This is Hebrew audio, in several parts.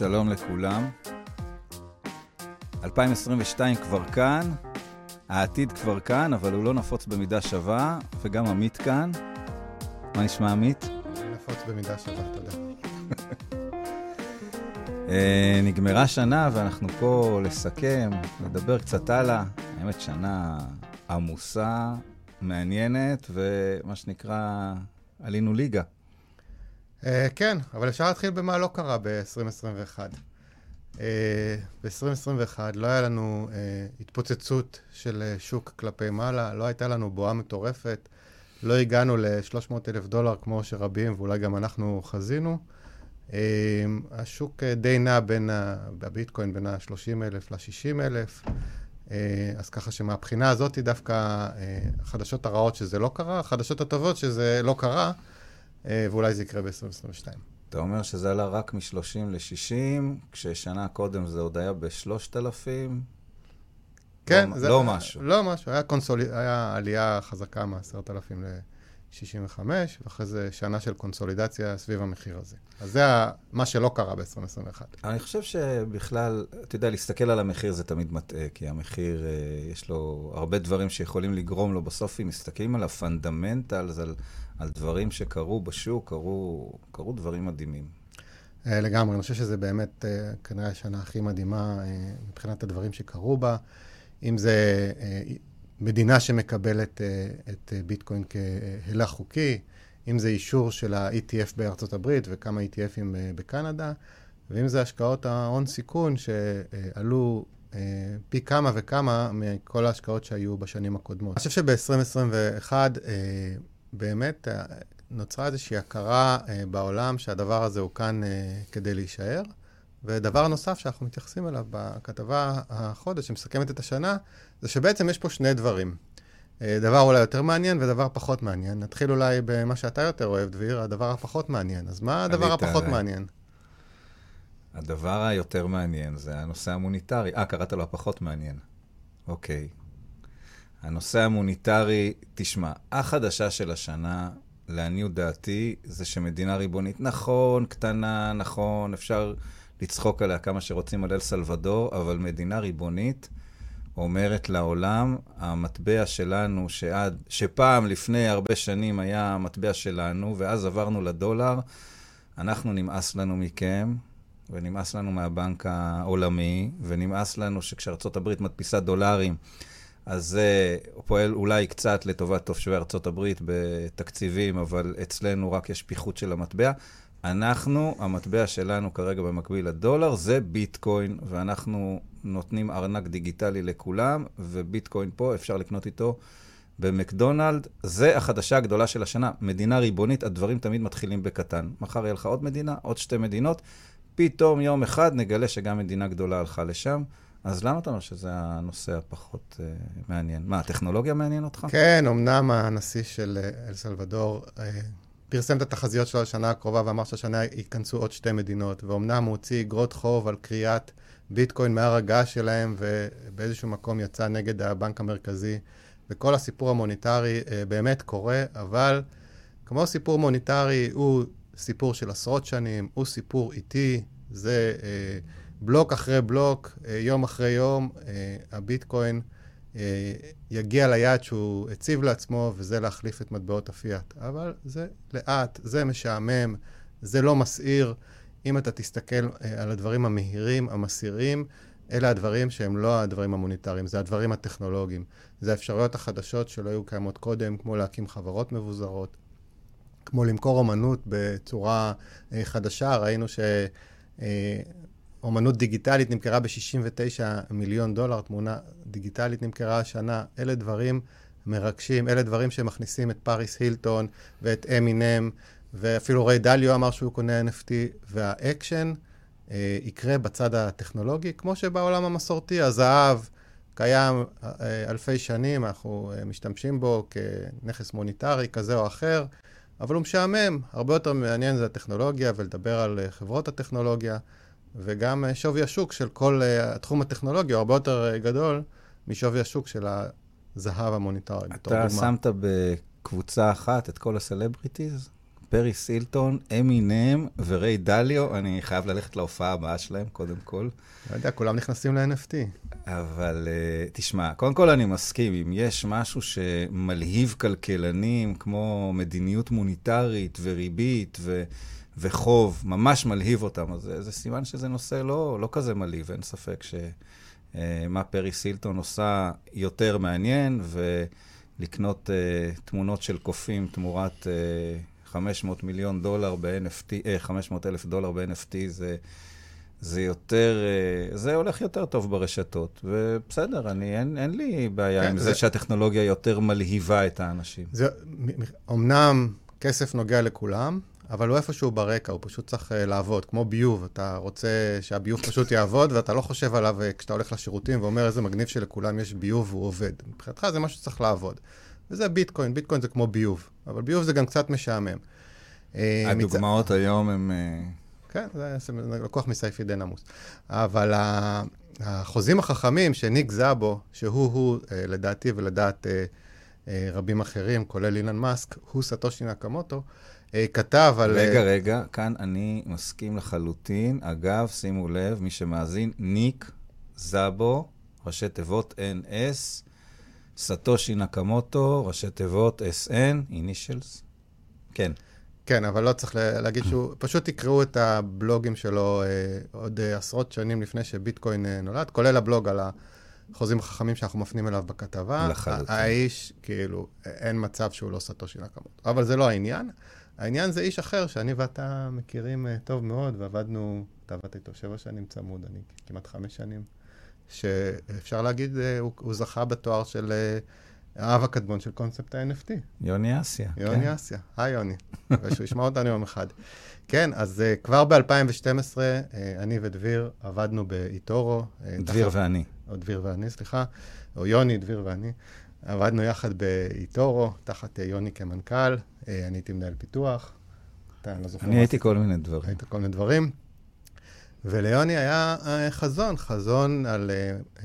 שלום לכולם. 2022 כבר כאן, העתיד כבר כאן, אבל הוא לא נפוץ במידה שווה, וגם עמית כאן. מה נשמע, עמית? במידה שווה, תודה. אה, נגמרה שנה ואנחנו פה לסכם, לדבר קצת הלאה. האמת, שנה עמוסה, מעניינת, ומה שנקרא, עלינו ליגה. Uh, כן, אבל אפשר להתחיל במה לא קרה ב-2021. Uh, ב-2021 לא היה לנו התפוצצות של שוק כלפי מעלה, לא הייתה לנו בועה מטורפת, לא הגענו ל-300 אלף דולר כמו שרבים, ואולי גם אנחנו חזינו. Uh, השוק uh, די נע בין הביטקוין בין ה-30 אלף ל-60 אלף. Uh, אז ככה שמבחינה הזאת דווקא uh, החדשות הרעות שזה לא קרה, החדשות הטובות שזה לא קרה. אה, ואולי זה יקרה ב-2022. אתה אומר שזה עלה רק מ-30 ל-60, כששנה קודם זה עוד היה ב-3,000? כן, לא, זה... לא משהו. לא משהו, היה, קונסול... היה עלייה חזקה מ-10,000 ל-65, ואחרי זה שנה של קונסולידציה סביב המחיר הזה. אז זה מה שלא קרה ב-2021. אני חושב שבכלל, אתה יודע, להסתכל על המחיר זה תמיד מטעה, כי המחיר, אה, יש לו הרבה דברים שיכולים לגרום לו. בסוף, אם מסתכלים על ה fundamentals, על... על דברים שקרו בשוק, קרו, קרו דברים מדהימים. אה, לגמרי, אני חושב שזה באמת אה, כנראה השנה הכי מדהימה מבחינת הדברים שקרו בה. אם זה מדינה שמקבלת את ביטקוין כהילך חוקי, אם זה אישור של ה-ETF בארצות הברית וכמה ETFים בקנדה, ואם זה השקעות ההון סיכון שעלו פי כמה וכמה מכל ההשקעות שהיו בשנים הקודמות. אני חושב שב-2021 באמת אה, נוצרה איזושהי הכרה אה, בעולם שהדבר הזה הוא כאן אה, כדי להישאר. ודבר נוסף שאנחנו מתייחסים אליו בכתבה החודש, שמסכמת את השנה, זה שבעצם יש פה שני דברים. דבר אולי יותר מעניין ודבר פחות מעניין. נתחיל אולי במה שאתה יותר אוהב, דביר, הדבר הפחות מעניין. אז מה הדבר הפחות עליי. מעניין? הדבר היותר מעניין זה הנושא המוניטרי. אה, קראת לו הפחות מעניין. אוקיי. הנושא המוניטרי, תשמע, החדשה של השנה, לעניות דעתי, זה שמדינה ריבונית, נכון, קטנה, נכון, אפשר לצחוק עליה כמה שרוצים על אל סלבדור, אבל מדינה ריבונית אומרת לעולם, המטבע שלנו, שעד, שפעם לפני הרבה שנים היה המטבע שלנו, ואז עברנו לדולר, אנחנו נמאס לנו מכם, ונמאס לנו מהבנק העולמי, ונמאס לנו שכשארצות הברית מדפיסה דולרים, אז זה פועל אולי קצת לטובת תושבי ארצות הברית בתקציבים, אבל אצלנו רק יש פיחות של המטבע. אנחנו, המטבע שלנו כרגע במקביל לדולר, זה ביטקוין, ואנחנו נותנים ארנק דיגיטלי לכולם, וביטקוין פה, אפשר לקנות איתו במקדונלד. זה החדשה הגדולה של השנה. מדינה ריבונית, הדברים תמיד מתחילים בקטן. מחר יהיה לך עוד מדינה, עוד שתי מדינות, פתאום יום אחד נגלה שגם מדינה גדולה הלכה לשם. אז למה אתה אומר שזה הנושא הפחות uh, מעניין? מה, הטכנולוגיה מעניין אותך? כן, אמנם הנשיא של uh, אל סלבדור uh, פרסם את התחזיות שלו לשנה הקרובה ואמר שהשנה ייכנסו עוד שתי מדינות, ואומנם הוא הוציא אגרות חוב על קריאת ביטקוין מהר הגעש שלהם, ובאיזשהו מקום יצא נגד הבנק המרכזי, וכל הסיפור המוניטרי uh, באמת קורה, אבל כמו סיפור מוניטרי, הוא סיפור של עשרות שנים, הוא סיפור איטי, זה... Uh, בלוק אחרי בלוק, אה, יום אחרי יום, אה, הביטקוין אה, יגיע ליעד שהוא הציב לעצמו, וזה להחליף את מטבעות הפיאט. אבל זה לאט, זה משעמם, זה לא מסעיר. אם אתה תסתכל על הדברים המהירים, המסעירים, אלה הדברים שהם לא הדברים המוניטריים, זה הדברים הטכנולוגיים. זה האפשרויות החדשות שלא היו קיימות קודם, כמו להקים חברות מבוזרות, כמו למכור אומנות בצורה חדשה. ראינו ש... אומנות דיגיטלית נמכרה ב-69 מיליון דולר, תמונה דיגיטלית נמכרה השנה. אלה דברים מרגשים, אלה דברים שמכניסים את פאריס הילטון ואת אמינם, ואפילו ריי דליו אמר שהוא קונה NFT, והאקשן אה, יקרה בצד הטכנולוגי, כמו שבעולם המסורתי, הזהב קיים אה, אלפי שנים, אנחנו אה, משתמשים בו כנכס מוניטרי כזה או אחר. אבל הוא משעמם. הרבה יותר מעניין זה הטכנולוגיה ולדבר על uh, חברות הטכנולוגיה, וגם uh, שווי השוק של כל uh, התחום הטכנולוגי הוא הרבה יותר uh, גדול משווי השוק של הזהב המוניטרי. אתה שמת בקבוצה אחת את כל הסלבריטיז? פריס הילטון, אמינם וריי דליו, אני חייב ללכת להופעה הבאה שלהם, קודם כל. לא יודע, כולם נכנסים ל-NFT. אבל uh, תשמע, קודם כל אני מסכים, אם יש משהו שמלהיב כלכלנים, כמו מדיניות מוניטרית וריבית ו... וחוב, ממש מלהיב אותם, אז זה, זה סימן שזה נושא לא, לא כזה מלהיב, אין ספק שמה uh, פרי סילטון עושה יותר מעניין, ולקנות uh, תמונות של קופים תמורת... Uh, 500 מיליון דולר ב-NFT, אה, 500 אלף דולר ב-NFT זה, זה יותר, אה, זה הולך יותר טוב ברשתות. ובסדר, אני, אין, אין לי בעיה כן, עם זה, זה שהטכנולוגיה יותר מלהיבה את האנשים. זה, אמנם כסף נוגע לכולם, אבל הוא איפשהו ברקע, הוא פשוט צריך uh, לעבוד, כמו ביוב. אתה רוצה שהביוב פשוט יעבוד, ואתה לא חושב עליו uh, כשאתה הולך לשירותים ואומר איזה מגניב שלכולם יש ביוב והוא עובד. מבחינתך זה משהו שצריך לעבוד. וזה ביטקוין, ביטקוין זה כמו ביוב, אבל ביוב זה גם קצת משעמם. אה, הדוגמאות מצ... היום. אה, כן, זה, לקוח מסייפידן עמוס. אבל החוזים החכמים שניק זאבו, שהוא-הוא, אה, לדעתי ולדעת רבים אחרים, כולל אילן מאסק, הוא סטושי נקמוטו, כתב על... רגע, רגע, כאן אני מסכים לחלוטין. אגב, שימו לב, מי שמאזין, ניק זאבו, ראשי תיבות NS, סטושי נקמוטו, ראשי תיבות SN, אינישלס. כן. כן, אבל לא צריך להגיד שהוא, פשוט תקראו את הבלוגים שלו אה, עוד אה, עשרות שנים לפני שביטקוין אה, נולד, כולל הבלוג על החוזים החכמים שאנחנו מפנים אליו בכתבה. לחלוטין. האיש, כאילו, אין מצב שהוא לא סטושי נקמוטו. אבל זה לא העניין. העניין זה איש אחר שאני ואתה מכירים אה, טוב מאוד, ועבדנו, אתה עבדת איתו שבע שנים צמוד, אני כמעט חמש שנים. שאפשר להגיד, אה, הוא, הוא זכה בתואר של אה, האב הקדמון של קונספט ה-NFT. יוני אסיה. יוני כן. אסיה. היי יוני. ושהוא ישמע אותנו יום אחד. כן, אז uh, כבר ב-2012, uh, אני ודביר עבדנו באיטורו. Uh, דביר תחת, ואני. או דביר ואני, סליחה. או יוני, דביר ואני. עבדנו יחד באיטורו, תחת uh, יוני כמנכ"ל. Uh, אני הייתי מנהל פיתוח. אתה, אני לא זוכר. אני הייתי כל מיני דברים. היית כל מיני דברים. וליוני היה uh, חזון, חזון על uh,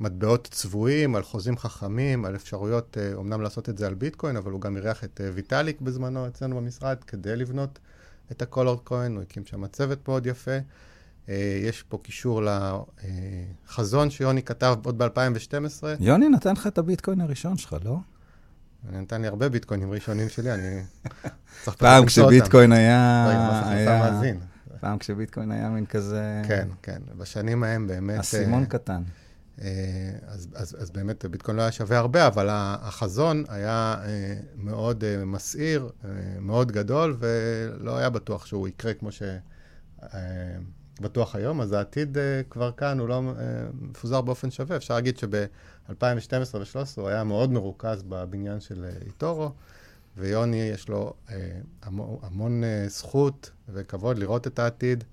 מטבעות צבועים, על חוזים חכמים, על אפשרויות, אומנם לעשות את זה על ביטקוין, אבל הוא גם אירח את ויטאליק בזמנו אצלנו במשרד כדי לבנות את הקולורד קוין, הוא הקים שם צוות מאוד יפה. יש פה קישור לחזון שיוני כתב עוד ב-2012. יוני נתן לך את הביטקוין הראשון שלך, לא? אני נתן לי הרבה ביטקוינים ראשונים שלי, אני צריך פעם כשביטקוין היה... פעם כשביטקוין היה מין כזה... כן, כן. בשנים ההם באמת... אסימון קטן. אה, אז, אז, אז באמת ביטקוין לא היה שווה הרבה, אבל החזון היה אה, מאוד אה, מסעיר, מאוד גדול, ולא היה בטוח שהוא יקרה כמו שבטוח היום, אז העתיד כבר כאן, הוא לא מפוזר באופן שווה. אפשר להגיד שב-2012 ו-2013 הוא היה מאוד מרוכז בבניין של איטורו, ויוני יש לו המון, המון זכות וכבוד לראות את העתיד.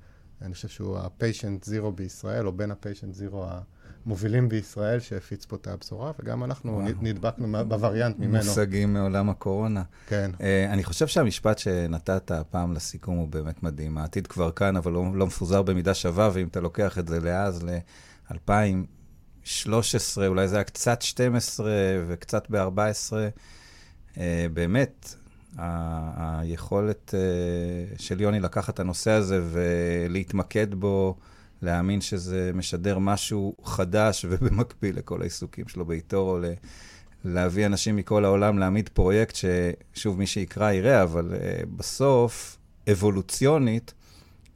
אני חושב שהוא ה-patient zero בישראל, או בין ה-patient zero ה... מובילים בישראל שהפיץ פה את הבשורה, וגם אנחנו וואו. נדבקנו בווריאנט ממנו. מושגים מעולם הקורונה. כן. Uh, אני חושב שהמשפט שנתת הפעם לסיכום הוא באמת מדהים. העתיד כבר כאן, אבל לא, לא מפוזר במידה שווה, ואם אתה לוקח את זה לאז, ל-2013, אולי זה היה קצת 12 וקצת ב-14, uh, באמת, ה- היכולת uh, של יוני לקחת את הנושא הזה ולהתמקד בו, להאמין שזה משדר משהו חדש ובמקביל לכל העיסוקים שלו באיתורו, להביא אנשים מכל העולם להעמיד פרויקט ששוב, מי שיקרא יראה, אבל uh, בסוף, אבולוציונית,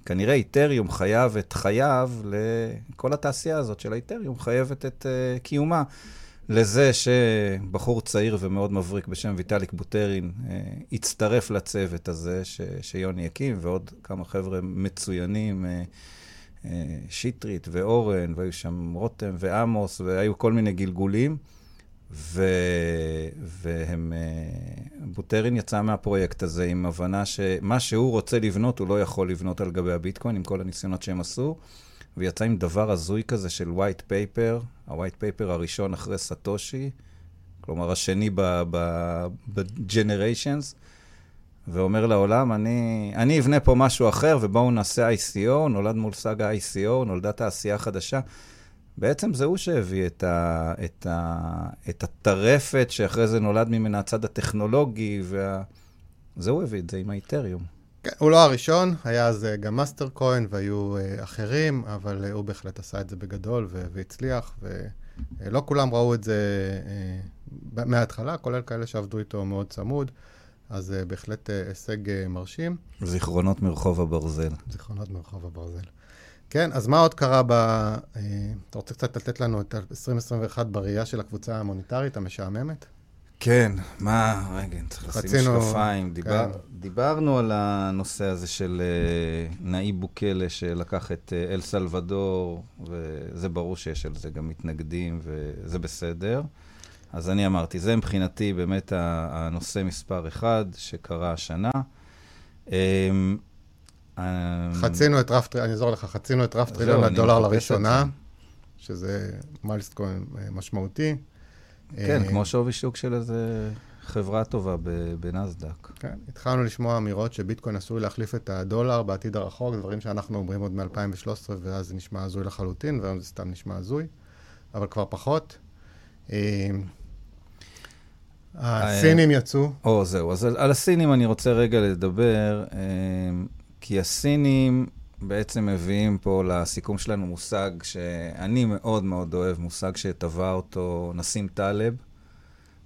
כנראה איתריום חייב את חייו לכל התעשייה הזאת של האיתריום, חייבת את uh, קיומה. לזה שבחור צעיר ומאוד מבריק בשם ויטאליק בוטרין uh, הצטרף לצוות הזה ש, שיוני הקים, ועוד כמה חבר'ה מצוינים. Uh, אה, שטרית ואורן, והיו שם רותם ועמוס, והיו כל מיני גלגולים. ו... והם... אה, בוטרין יצא מהפרויקט הזה עם הבנה שמה שהוא רוצה לבנות, הוא לא יכול לבנות על גבי הביטקוין, עם כל הניסיונות שהם עשו. ויצא עם דבר הזוי כזה של white paper, ה-white paper הראשון אחרי סטושי, כלומר השני ב-generations, ואומר לעולם, אני, אני אבנה פה משהו אחר ובואו נעשה ICO, נולד מול סאגה ICO, נולדה תעשייה חדשה. בעצם זה הוא שהביא את, ה, את, ה, את הטרפת שאחרי זה נולד ממנה הצד הטכנולוגי, וה... זה הוא הביא את זה עם האיתריום. כן, הוא לא הראשון, היה אז אה, גם מאסטר קוין והיו uh, אחרים, אבל uh, הוא בהחלט עשה את זה בגדול והצליח, ולא uh, כולם ראו את זה uh, מההתחלה, כולל כאלה שעבדו איתו מאוד צמוד. אז uh, בהחלט הישג מרשים. זיכרונות מרחוב הברזל. זיכרונות מרחוב הברזל. כן, אז מה עוד קרה ב... Uh, אתה רוצה קצת לתת לנו את 2021 בראייה של הקבוצה המוניטרית המשעממת? כן, מה, רגע, צריך לשים משקפיים. דיבר, כן. דיברנו על הנושא הזה של uh, נאי בוקלה שלקח את uh, אל סלבדור, וזה ברור שיש על זה גם מתנגדים, וזה בסדר. אז אני אמרתי, זה מבחינתי באמת הנושא מספר אחד שקרה השנה. אמ, חצינו את רף, אני אעזור לך, חצינו את רף טריליון הדולר לראשונה, שזה מיילסטקוין אה, משמעותי. כן, אה, כמו שווי שוק של איזה חברה טובה בנסדק. כן, התחלנו לשמוע אמירות שביטקוין עשוי להחליף את הדולר בעתיד הרחוק, דברים שאנחנו אומרים עוד מ-2013, ואז זה נשמע הזוי לחלוטין, והיום זה סתם נשמע הזוי, אבל כבר פחות. אה, הסינים יצאו. או, זהו. אז על הסינים אני רוצה רגע לדבר, כי הסינים בעצם מביאים פה לסיכום שלנו מושג שאני מאוד מאוד אוהב, מושג שטבע אותו נסים טלב.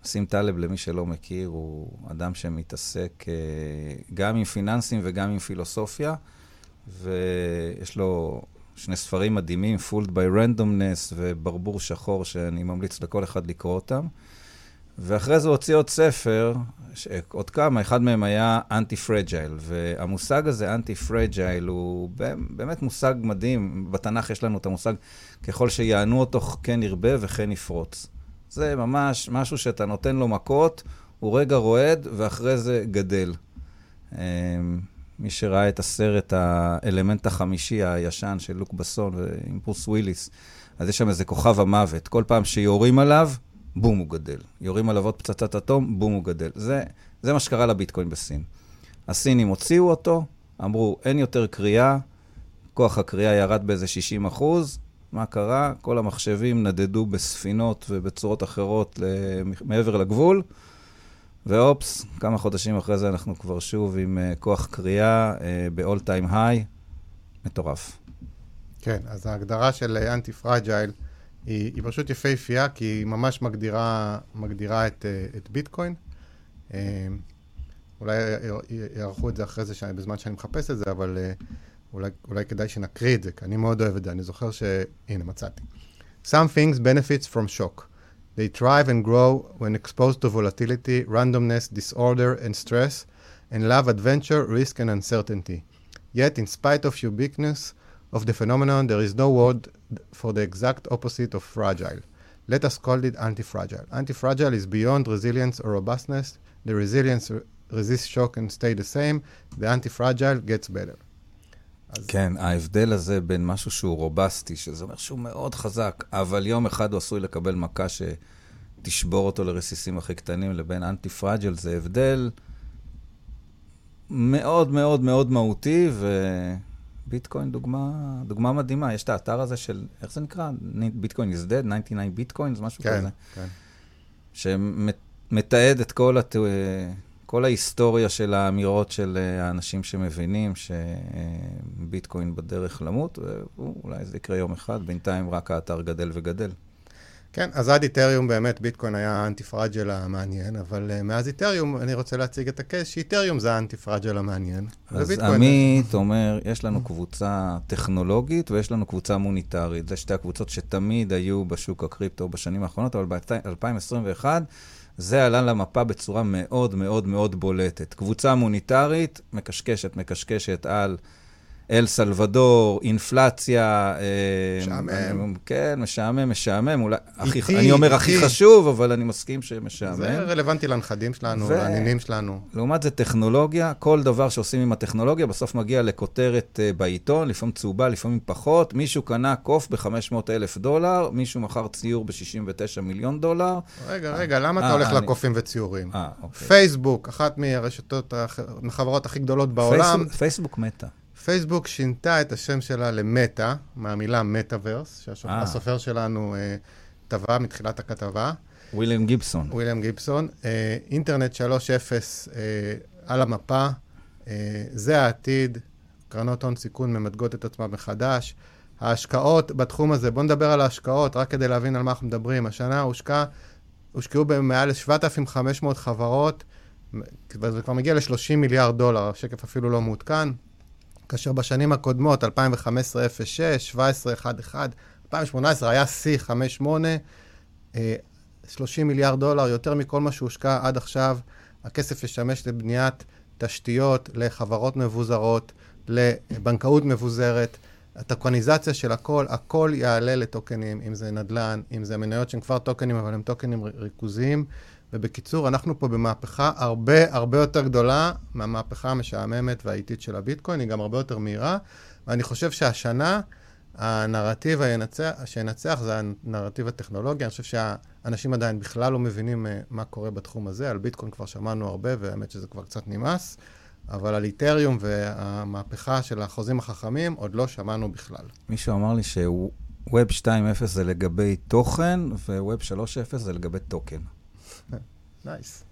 נסים טלב, למי שלא מכיר, הוא אדם שמתעסק אה, גם עם פיננסים וגם עם פילוסופיה, ויש לו שני ספרים מדהימים, Fooled by Randomness וברבור שחור, שאני ממליץ לכל אחד לקרוא אותם. ואחרי זה הוציא עוד ספר, עוד כמה, אחד מהם היה antifragile, והמושג הזה, antifragile, הוא באמת מושג מדהים. בתנ"ך יש לנו את המושג, ככל שיענו אותו כן ירבה וכן יפרוץ. זה ממש משהו שאתה נותן לו מכות, הוא רגע רועד, ואחרי זה גדל. אמ, מי שראה את הסרט, האלמנט החמישי הישן של לוק בסון ועם ברוס וויליס, אז יש שם איזה כוכב המוות. כל פעם שיורים עליו, בום, הוא גדל. יורים עליו עוד פצצת אטום, בום, הוא גדל. זה, זה מה שקרה לביטקוין בסין. הסינים הוציאו אותו, אמרו, אין יותר קריאה, כוח הקריאה ירד באיזה 60 אחוז. מה קרה? כל המחשבים נדדו בספינות ובצורות אחרות מעבר לגבול, ואופס, כמה חודשים אחרי זה אנחנו כבר שוב עם uh, כוח קריאה uh, ב-all time high, מטורף. כן, אז ההגדרה של אנטי פרג'ייל, היא, היא פשוט יפהפייה, כי היא ממש מגדירה, מגדירה את, אה, את ביטקוין. אה, אולי יערכו את זה אחרי זה, שאני, בזמן שאני מחפש את זה, אבל אה, אולי, אולי כדאי שנקריא את זה, כי אני מאוד אוהב את זה. אני זוכר ש... הנה, מצאתי. Some things benefits from shock. They thrive and grow when exposed to volatility, randomness, disorder, and stress, and love adventure, risk, and uncertainty. Yet, in spite of ubiquitous of the phenomenon, there is no word for the exact opposite of fragile. Let us call it anti-fragile. Anti-fragile is beyond resilience or robustness. The resilience resists shock and stay the same. The anti-fragile gets better. אז... כן, ההבדל הזה בין משהו שהוא רובסטי, שזה אומר שהוא מאוד חזק, אבל יום אחד הוא עשוי לקבל מכה שתשבור אותו לרסיסים הכי קטנים, לבין אנטי פרג'ל, זה הבדל מאוד מאוד מאוד מהותי, ו... ביטקוין דוגמה, דוגמה מדהימה, יש את האתר הזה של, איך זה נקרא? ביטקוין is dead, 99 ביטקוין, זה משהו כן, כזה. כן, שמתעד את כל, הת... כל ההיסטוריה של האמירות של האנשים שמבינים שביטקוין בדרך למות, ואולי זה יקרה יום אחד, בינתיים רק האתר גדל וגדל. כן, אז עד איתריום באמת ביטקוין היה האנטי פרג'ל המעניין, אבל uh, מאז איתריום אני רוצה להציג את הקייס שאיתריום זה האנטי פרג'ל המעניין. אז עמית אומר, יש לנו קבוצה טכנולוגית ויש לנו קבוצה מוניטרית. זה שתי הקבוצות שתמיד היו בשוק הקריפטו בשנים האחרונות, אבל ב-2021 זה עלה למפה בצורה מאוד מאוד מאוד בולטת. קבוצה מוניטרית מקשקשת, מקשקשת על אל סלבדור, אינפלציה. אה, משעמם. כן, משעמם, משעמם. אולי, הכי, איטי, אני אומר הכי איטי. חשוב, אבל אני מסכים שמשעמם. זה רלוונטי לנכדים שלנו, ו- לנינים שלנו. לעומת זה טכנולוגיה, כל דבר שעושים עם הטכנולוגיה, בסוף מגיע לכותרת אה, בעיתון, לפעמים צהובה, לפעמים פחות. מישהו קנה קוף ב-500 אלף דולר, מישהו מכר ציור ב-69 מיליון דולר. רגע, רגע, למה אה, אתה הולך אני- לקופים וציורים? אה, אוקיי. פייסבוק, אחת מהרשתות, הח- החברות הכי גדולות בעולם, פייסבוק, פייסבוק מתה. פייסבוק שינתה את השם שלה למטא, מהמילה מטאוורס, אה. שהסופר שלנו אה, טבע מתחילת הכתבה, וויליאם גיבסון. וויליאם גיבסון. אה, אינטרנט 3.0 אה, על המפה, אה, זה העתיד, קרנות הון סיכון ממדגות את עצמן מחדש. ההשקעות בתחום הזה, בואו נדבר על ההשקעות, רק כדי להבין על מה אנחנו מדברים. השנה הושקע, הושקעו במעל ל-7,500 חברות, וזה כבר מגיע ל-30 מיליארד דולר, השקף אפילו לא מעודכן. כאשר בשנים הקודמות, 2015 0.6, 17 1.1, 2018 היה שיא 5.8, אה, 30 מיליארד דולר, יותר מכל מה שהושקע עד עכשיו. הכסף ישמש לבניית תשתיות לחברות מבוזרות, לבנקאות מבוזרת, הטוקניזציה של הכל, הכל יעלה לטוקנים, אם זה נדל"ן, אם זה מניות שהן כבר טוקנים, אבל הם טוקנים ריכוזיים. ובקיצור, אנחנו פה במהפכה הרבה הרבה יותר גדולה מהמהפכה המשעממת והאיטית של הביטקוין, היא גם הרבה יותר מהירה, ואני חושב שהשנה הנרטיב המנצח, שינצח זה הנרטיב הטכנולוגי. אני חושב שהאנשים עדיין בכלל לא מבינים אה, מה קורה בתחום הזה. על ביטקוין כבר שמענו הרבה, והאמת שזה כבר קצת נמאס, אבל על איתריום והמהפכה של החוזים החכמים עוד לא שמענו בכלל. מישהו אמר לי שווב 2.0 זה לגבי תוכן, וווב 3.0 זה לגבי טוקן. Nice.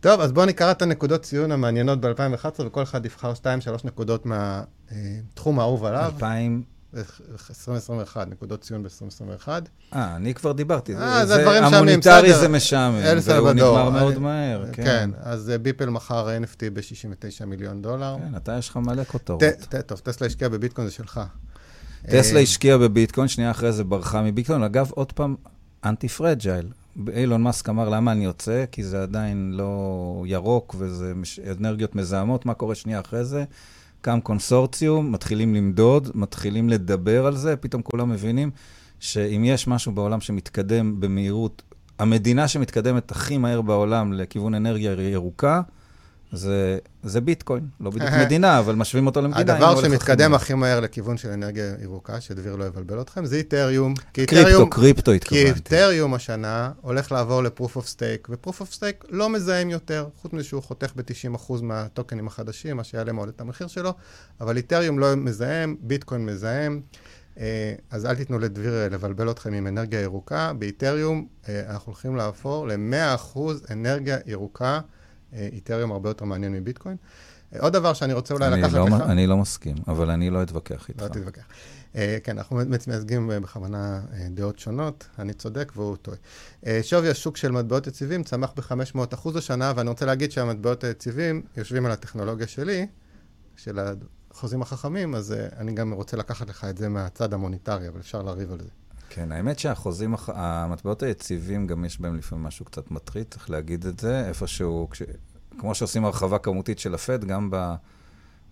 טוב, אז בואו נקרא את הנקודות ציון המעניינות ב-2011, וכל אחד יבחר 2-3 נקודות מהתחום האהוב עליו. 2000... 2021, נקודות ציון ב-2021. אה, אני כבר דיברתי. אה, זה דברים משעממים, המוניטרי. זה משעמם, אל והוא. נגמר מאוד מהר, כן. כן, אז אה, ביפל מכר NFT ב-69 מיליון דולר. כן, אתה יש לך מלא כותרות. טוב, טסלה השקיע בביטקוין, זה שלך. טסלה אה, השקיעה בביטקוין, שנייה אחרי זה ברחה מביטקוין. אגב, עוד פעם, antifragile. אילון מאסק אמר, למה אני יוצא? כי זה עדיין לא ירוק וזה מש- אנרגיות מזהמות. מה קורה שנייה אחרי זה? קם קונסורציום, מתחילים למדוד, מתחילים לדבר על זה, פתאום כולם מבינים שאם יש משהו בעולם שמתקדם במהירות, המדינה שמתקדמת הכי מהר בעולם לכיוון אנרגיה ירוקה, זה, זה ביטקוין. לא בדיוק מדינה, אבל משווים אותו למדינה. הדבר שמתקדם הכי מהר לכיוון של אנרגיה ירוקה, שדביר לא יבלבל אתכם, זה איתריום. כי קריפטו, איתריום- קריפטו כי התכוונתי. איתריום השנה הולך לעבור ל-proof of stake, ו-proof of stake לא מזהם יותר, חוץ מזה שהוא חותך ב-90% מהטוקנים החדשים, מה שיעלה מאוד את המחיר שלו, אבל איתריום לא מזהם, ביטקוין מזהם, אה, אז אל תיתנו לדביר אה, לבלבל אתכם עם אנרגיה ירוקה. באיתריום אה, אנחנו הולכים לעבור ל-100% אנרגיה ירוקה, איתריום הרבה יותר מעניין מביטקוין. אה, עוד דבר שאני רוצה אולי לקחת לא, לך... אני לא מסכים, אבל אני לא אתווכח איתך. לא תתווכח. אה, כן, אנחנו מייצגים אה, בכוונה דעות שונות, אני צודק והוא טועה. שווי השוק של מטבעות יציבים צמח ב-500% השנה, ואני רוצה להגיד שהמטבעות היציבים יושבים על הטכנולוגיה שלי, של החוזים החכמים, אז אני גם רוצה לקחת לך את זה מהצד המוניטרי, אבל אפשר לריב על זה. כן, האמת שהחוזים, הח- המטבעות היציבים, גם יש בהם לפעמים משהו קצת מטריד, צריך להגיד את זה, איפשהו, כש... כמו שעושים הרחבה כמותית של הפד, גם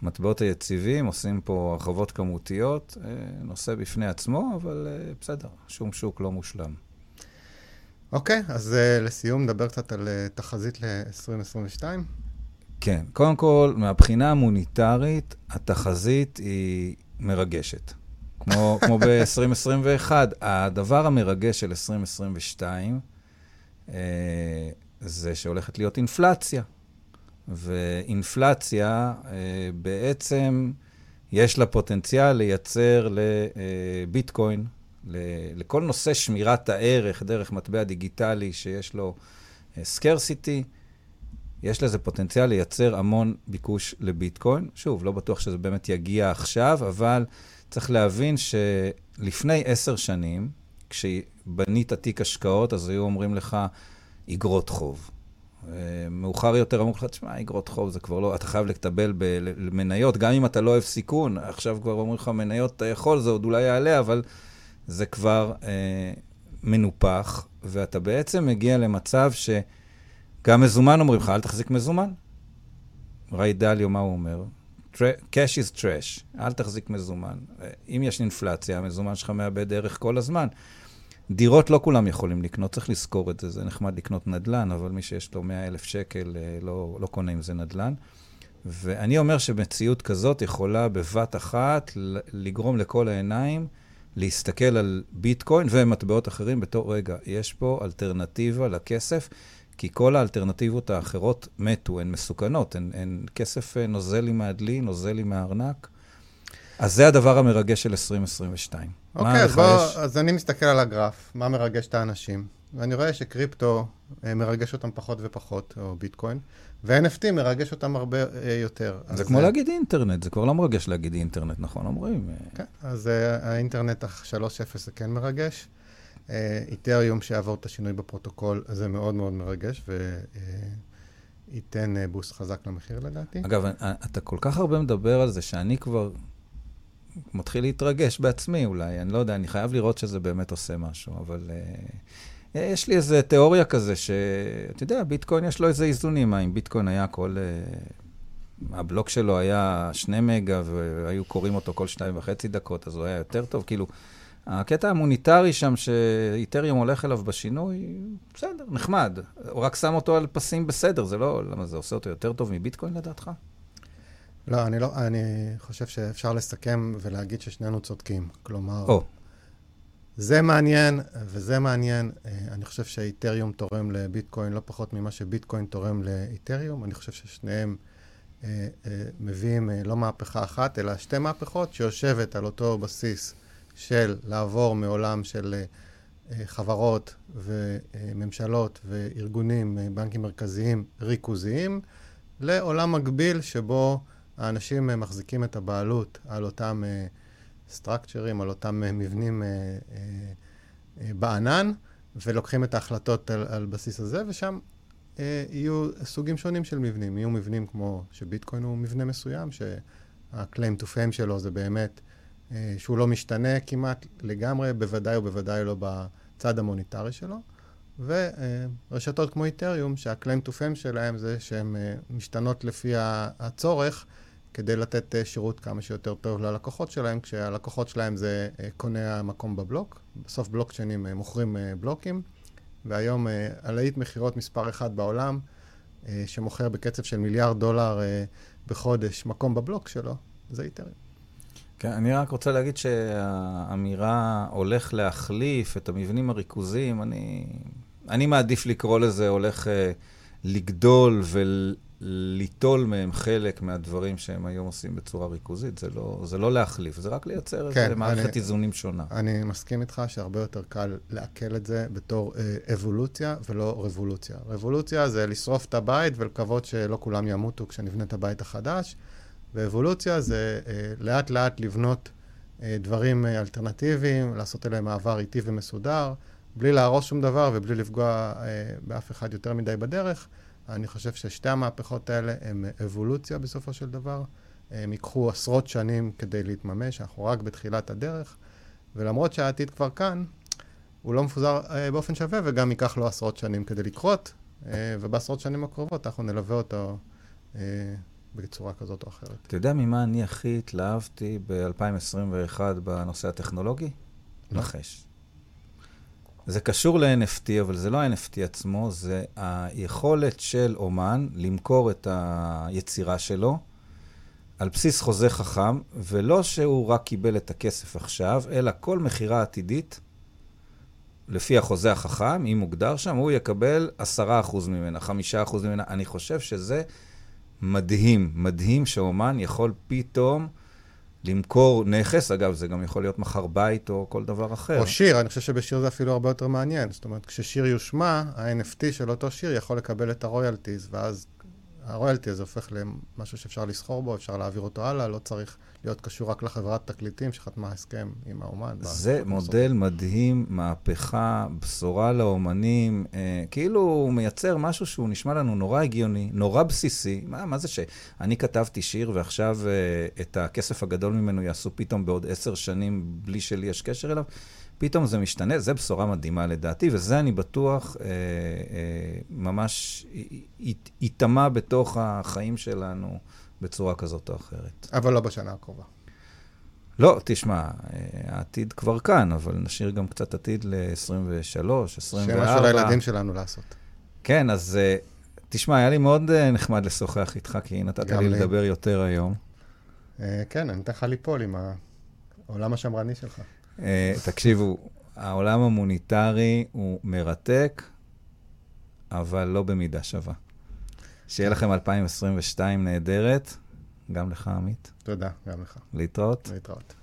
במטבעות היציבים עושים פה הרחבות כמותיות, אה, נושא בפני עצמו, אבל אה, בסדר, שום שוק לא מושלם. אוקיי, אז אה, לסיום נדבר קצת על אה, תחזית ל-2022. כן, קודם כל, מהבחינה המוניטרית, התחזית היא מרגשת. כמו, כמו ב-2021, הדבר המרגש של 2022 אה, זה שהולכת להיות אינפלציה. ואינפלציה אה, בעצם יש לה פוטנציאל לייצר לביטקוין, לכל נושא שמירת הערך דרך מטבע דיגיטלי שיש לו סקרסיטי, יש לזה פוטנציאל לייצר המון ביקוש לביטקוין. שוב, לא בטוח שזה באמת יגיע עכשיו, אבל צריך להבין שלפני עשר שנים, כשבנית תיק השקעות, אז היו אומרים לך, אגרות חוב. אה, מאוחר יותר אמרו לך, תשמע, אגרות חוב זה כבר לא, אתה חייב לקבל במניות, גם אם אתה לא אוהב סיכון, עכשיו כבר אומרים לך, מניות אתה יכול, זה עוד אולי יעלה, אבל זה כבר אה, מנופח, ואתה בעצם מגיע למצב שגם מזומן אומרים לך, אל תחזיק מזומן. ראי דליו, מה הוא אומר? Cash is trash, אל תחזיק מזומן. אם יש אינפלציה, המזומן שלך מאבד ערך כל הזמן. דירות לא כולם יכולים לקנות, צריך לזכור את זה. זה נחמד לקנות נדל"ן, אבל מי שיש לו 100 אלף שקל אה, לא, לא קונה עם זה נדל"ן. ואני אומר שמציאות כזאת יכולה בבת אחת לגרום לכל העיניים להסתכל על ביטקוין ומטבעות אחרים בתור, רגע, יש פה אלטרנטיבה לכסף, כי כל האלטרנטיבות האחרות מתו, הן מסוכנות, הן, הן כסף אה, נוזל לי מהדלי, נוזל לי מהארנק. אז זה הדבר המרגש של 2022. אוקיי, אז בוא, יש... אז אני מסתכל על הגרף, מה מרגש את האנשים, ואני רואה שקריפטו אה, מרגש אותם פחות ופחות, או ביטקוין, ו-NFT מרגש אותם הרבה אה, יותר. זה כמו זה... להגיד אינטרנט, זה כבר לא מרגש להגיד אינטרנט, נכון אומרים? כן, אז האינטרנט 3.0 זה כן מרגש. איתריום שיעבור את השינוי בפרוטוקול, זה מאוד מאוד מרגש, וייתן בוסט חזק למחיר לדעתי. אגב, אתה כל כך הרבה מדבר על זה, שאני כבר מתחיל להתרגש בעצמי אולי, אני לא יודע, אני חייב לראות שזה באמת עושה משהו, אבל יש לי איזו תיאוריה כזה, שאתה יודע, ביטקוין יש לו איזה איזונים, אם ביטקוין היה כל... הבלוק שלו היה שני מגה, והיו קוראים אותו כל שתיים וחצי דקות, אז הוא היה יותר טוב. כאילו, הקטע המוניטרי שם, שאיתריום הולך אליו בשינוי, בסדר, נחמד. הוא רק שם אותו על פסים בסדר, זה לא... למה זה עושה אותו יותר טוב מביטקוין לדעתך? לא, אני לא, אני חושב שאפשר לסכם ולהגיד ששנינו צודקים. כלומר, oh. זה מעניין וזה מעניין. אה, אני חושב שאיתריום תורם לביטקוין לא פחות ממה שביטקוין תורם לאיתריום. אני חושב ששניהם אה, אה, מביאים לא מהפכה אחת, אלא שתי מהפכות שיושבת על אותו בסיס של לעבור מעולם של אה, אה חברות וממשלות וארגונים, אה, בנקים מרכזיים ריכוזיים, לעולם מקביל שבו האנשים מחזיקים את הבעלות על אותם סטרקצ'רים, על אותם מבנים בענן, ולוקחים את ההחלטות על, על בסיס הזה, ושם יהיו סוגים שונים של מבנים. יהיו מבנים כמו שביטקוין הוא מבנה מסוים, שה-claim to fame שלו זה באמת שהוא לא משתנה כמעט לגמרי, בוודאי ובוודאי לא בצד המוניטרי שלו. ורשתות כמו איתריום, שה-claim to fame שלהם זה שהן משתנות לפי הצורך, כדי לתת אה, שירות כמה שיותר טוב ללקוחות שלהם, כשהלקוחות שלהם זה אה, קונה המקום בבלוק. בסוף בלוקצ'יינים אה, מוכרים בלוקים, והיום הלהיט מכירות מספר אחד בעולם, שמוכר בקצב של מיליארד דולר בחודש מקום בבלוק שלו, זה איתרים. כן, אני רק רוצה להגיד שהאמירה הולך להחליף את המבנים הריכוזיים, אני, אני מעדיף לקרוא לזה הולך לגדול ול... ליטול מהם חלק מהדברים שהם היום עושים בצורה ריכוזית. זה לא, זה לא להחליף, זה רק לייצר כן, איזו מערכת אני, איזונים שונה. אני מסכים איתך שהרבה יותר קל לעכל את זה בתור אה, אבולוציה ולא רבולוציה. רבולוציה זה לשרוף את הבית ולקוות שלא כולם ימותו כשנבנה את הבית החדש, ואבולוציה זה אה, לאט לאט לבנות אה, דברים אה, אלטרנטיביים, לעשות אליהם מעבר איטי ומסודר, בלי להרוס שום דבר ובלי לפגוע באף אחד יותר מדי בדרך. אני חושב ששתי המהפכות האלה הן אבולוציה בסופו של דבר. הם ייקחו עשרות שנים כדי להתממש, אנחנו רק בתחילת הדרך, ולמרות שהעתיד כבר כאן, הוא לא מפוזר באופן שווה וגם ייקח לו עשרות שנים כדי לקרות, ובעשרות שנים הקרובות אנחנו נלווה אותו בצורה כזאת או אחרת. אתה יודע ממה אני הכי התלהבתי ב-2021 בנושא הטכנולוגי? נחש. זה קשור ל-NFT, אבל זה לא ה-NFT עצמו, זה היכולת של אומן למכור את היצירה שלו על בסיס חוזה חכם, ולא שהוא רק קיבל את הכסף עכשיו, אלא כל מכירה עתידית, לפי החוזה החכם, אם מוגדר שם, הוא יקבל 10% ממנה, 5% ממנה. אני חושב שזה מדהים, מדהים שאומן יכול פתאום... למכור נכס, אגב, זה גם יכול להיות מחר בית או כל דבר אחר. או שיר, אני חושב שבשיר זה אפילו הרבה יותר מעניין. זאת אומרת, כששיר יושמע, ה-NFT של אותו שיר יכול לקבל את הרויאלטיז, ואז הרויאלטי הזה הופך למשהו שאפשר לסחור בו, אפשר להעביר אותו הלאה, לא צריך להיות קשור רק לחברת תקליטים שחתמה הסכם עם האומן. זה מודל בסוף. מדהים, מהפכה, בשורה לאומנים, אה, כאילו הוא מייצר משהו שהוא נשמע לנו נורא הגיוני, נורא בסיסי. מה, מה זה שאני כתבתי שיר ועכשיו אה, את הכסף הגדול ממנו יעשו פתאום בעוד עשר שנים בלי שלי יש קשר אליו? פתאום זה משתנה, זו בשורה מדהימה לדעתי, וזה אני בטוח אה, אה, ממש ייטמע בתוך החיים שלנו בצורה כזאת או אחרת. אבל לא בשנה הקרובה. לא, תשמע, אה, העתיד כבר כאן, אבל נשאיר גם קצת עתיד ל-23, 24. שיהיה משהו לילדים שלנו לעשות. כן, אז אה, תשמע, היה לי מאוד אה, נחמד לשוחח איתך, כי נתת לי. לדבר יותר היום. כן, אני אתן לך ליפול עם העולם השמרני שלך. אה, תקשיבו, העולם המוניטרי הוא מרתק, אבל לא במידה שווה. שיהיה לכם 2022 נהדרת, גם לך, עמית. תודה, גם לך. להתראות. להתראות.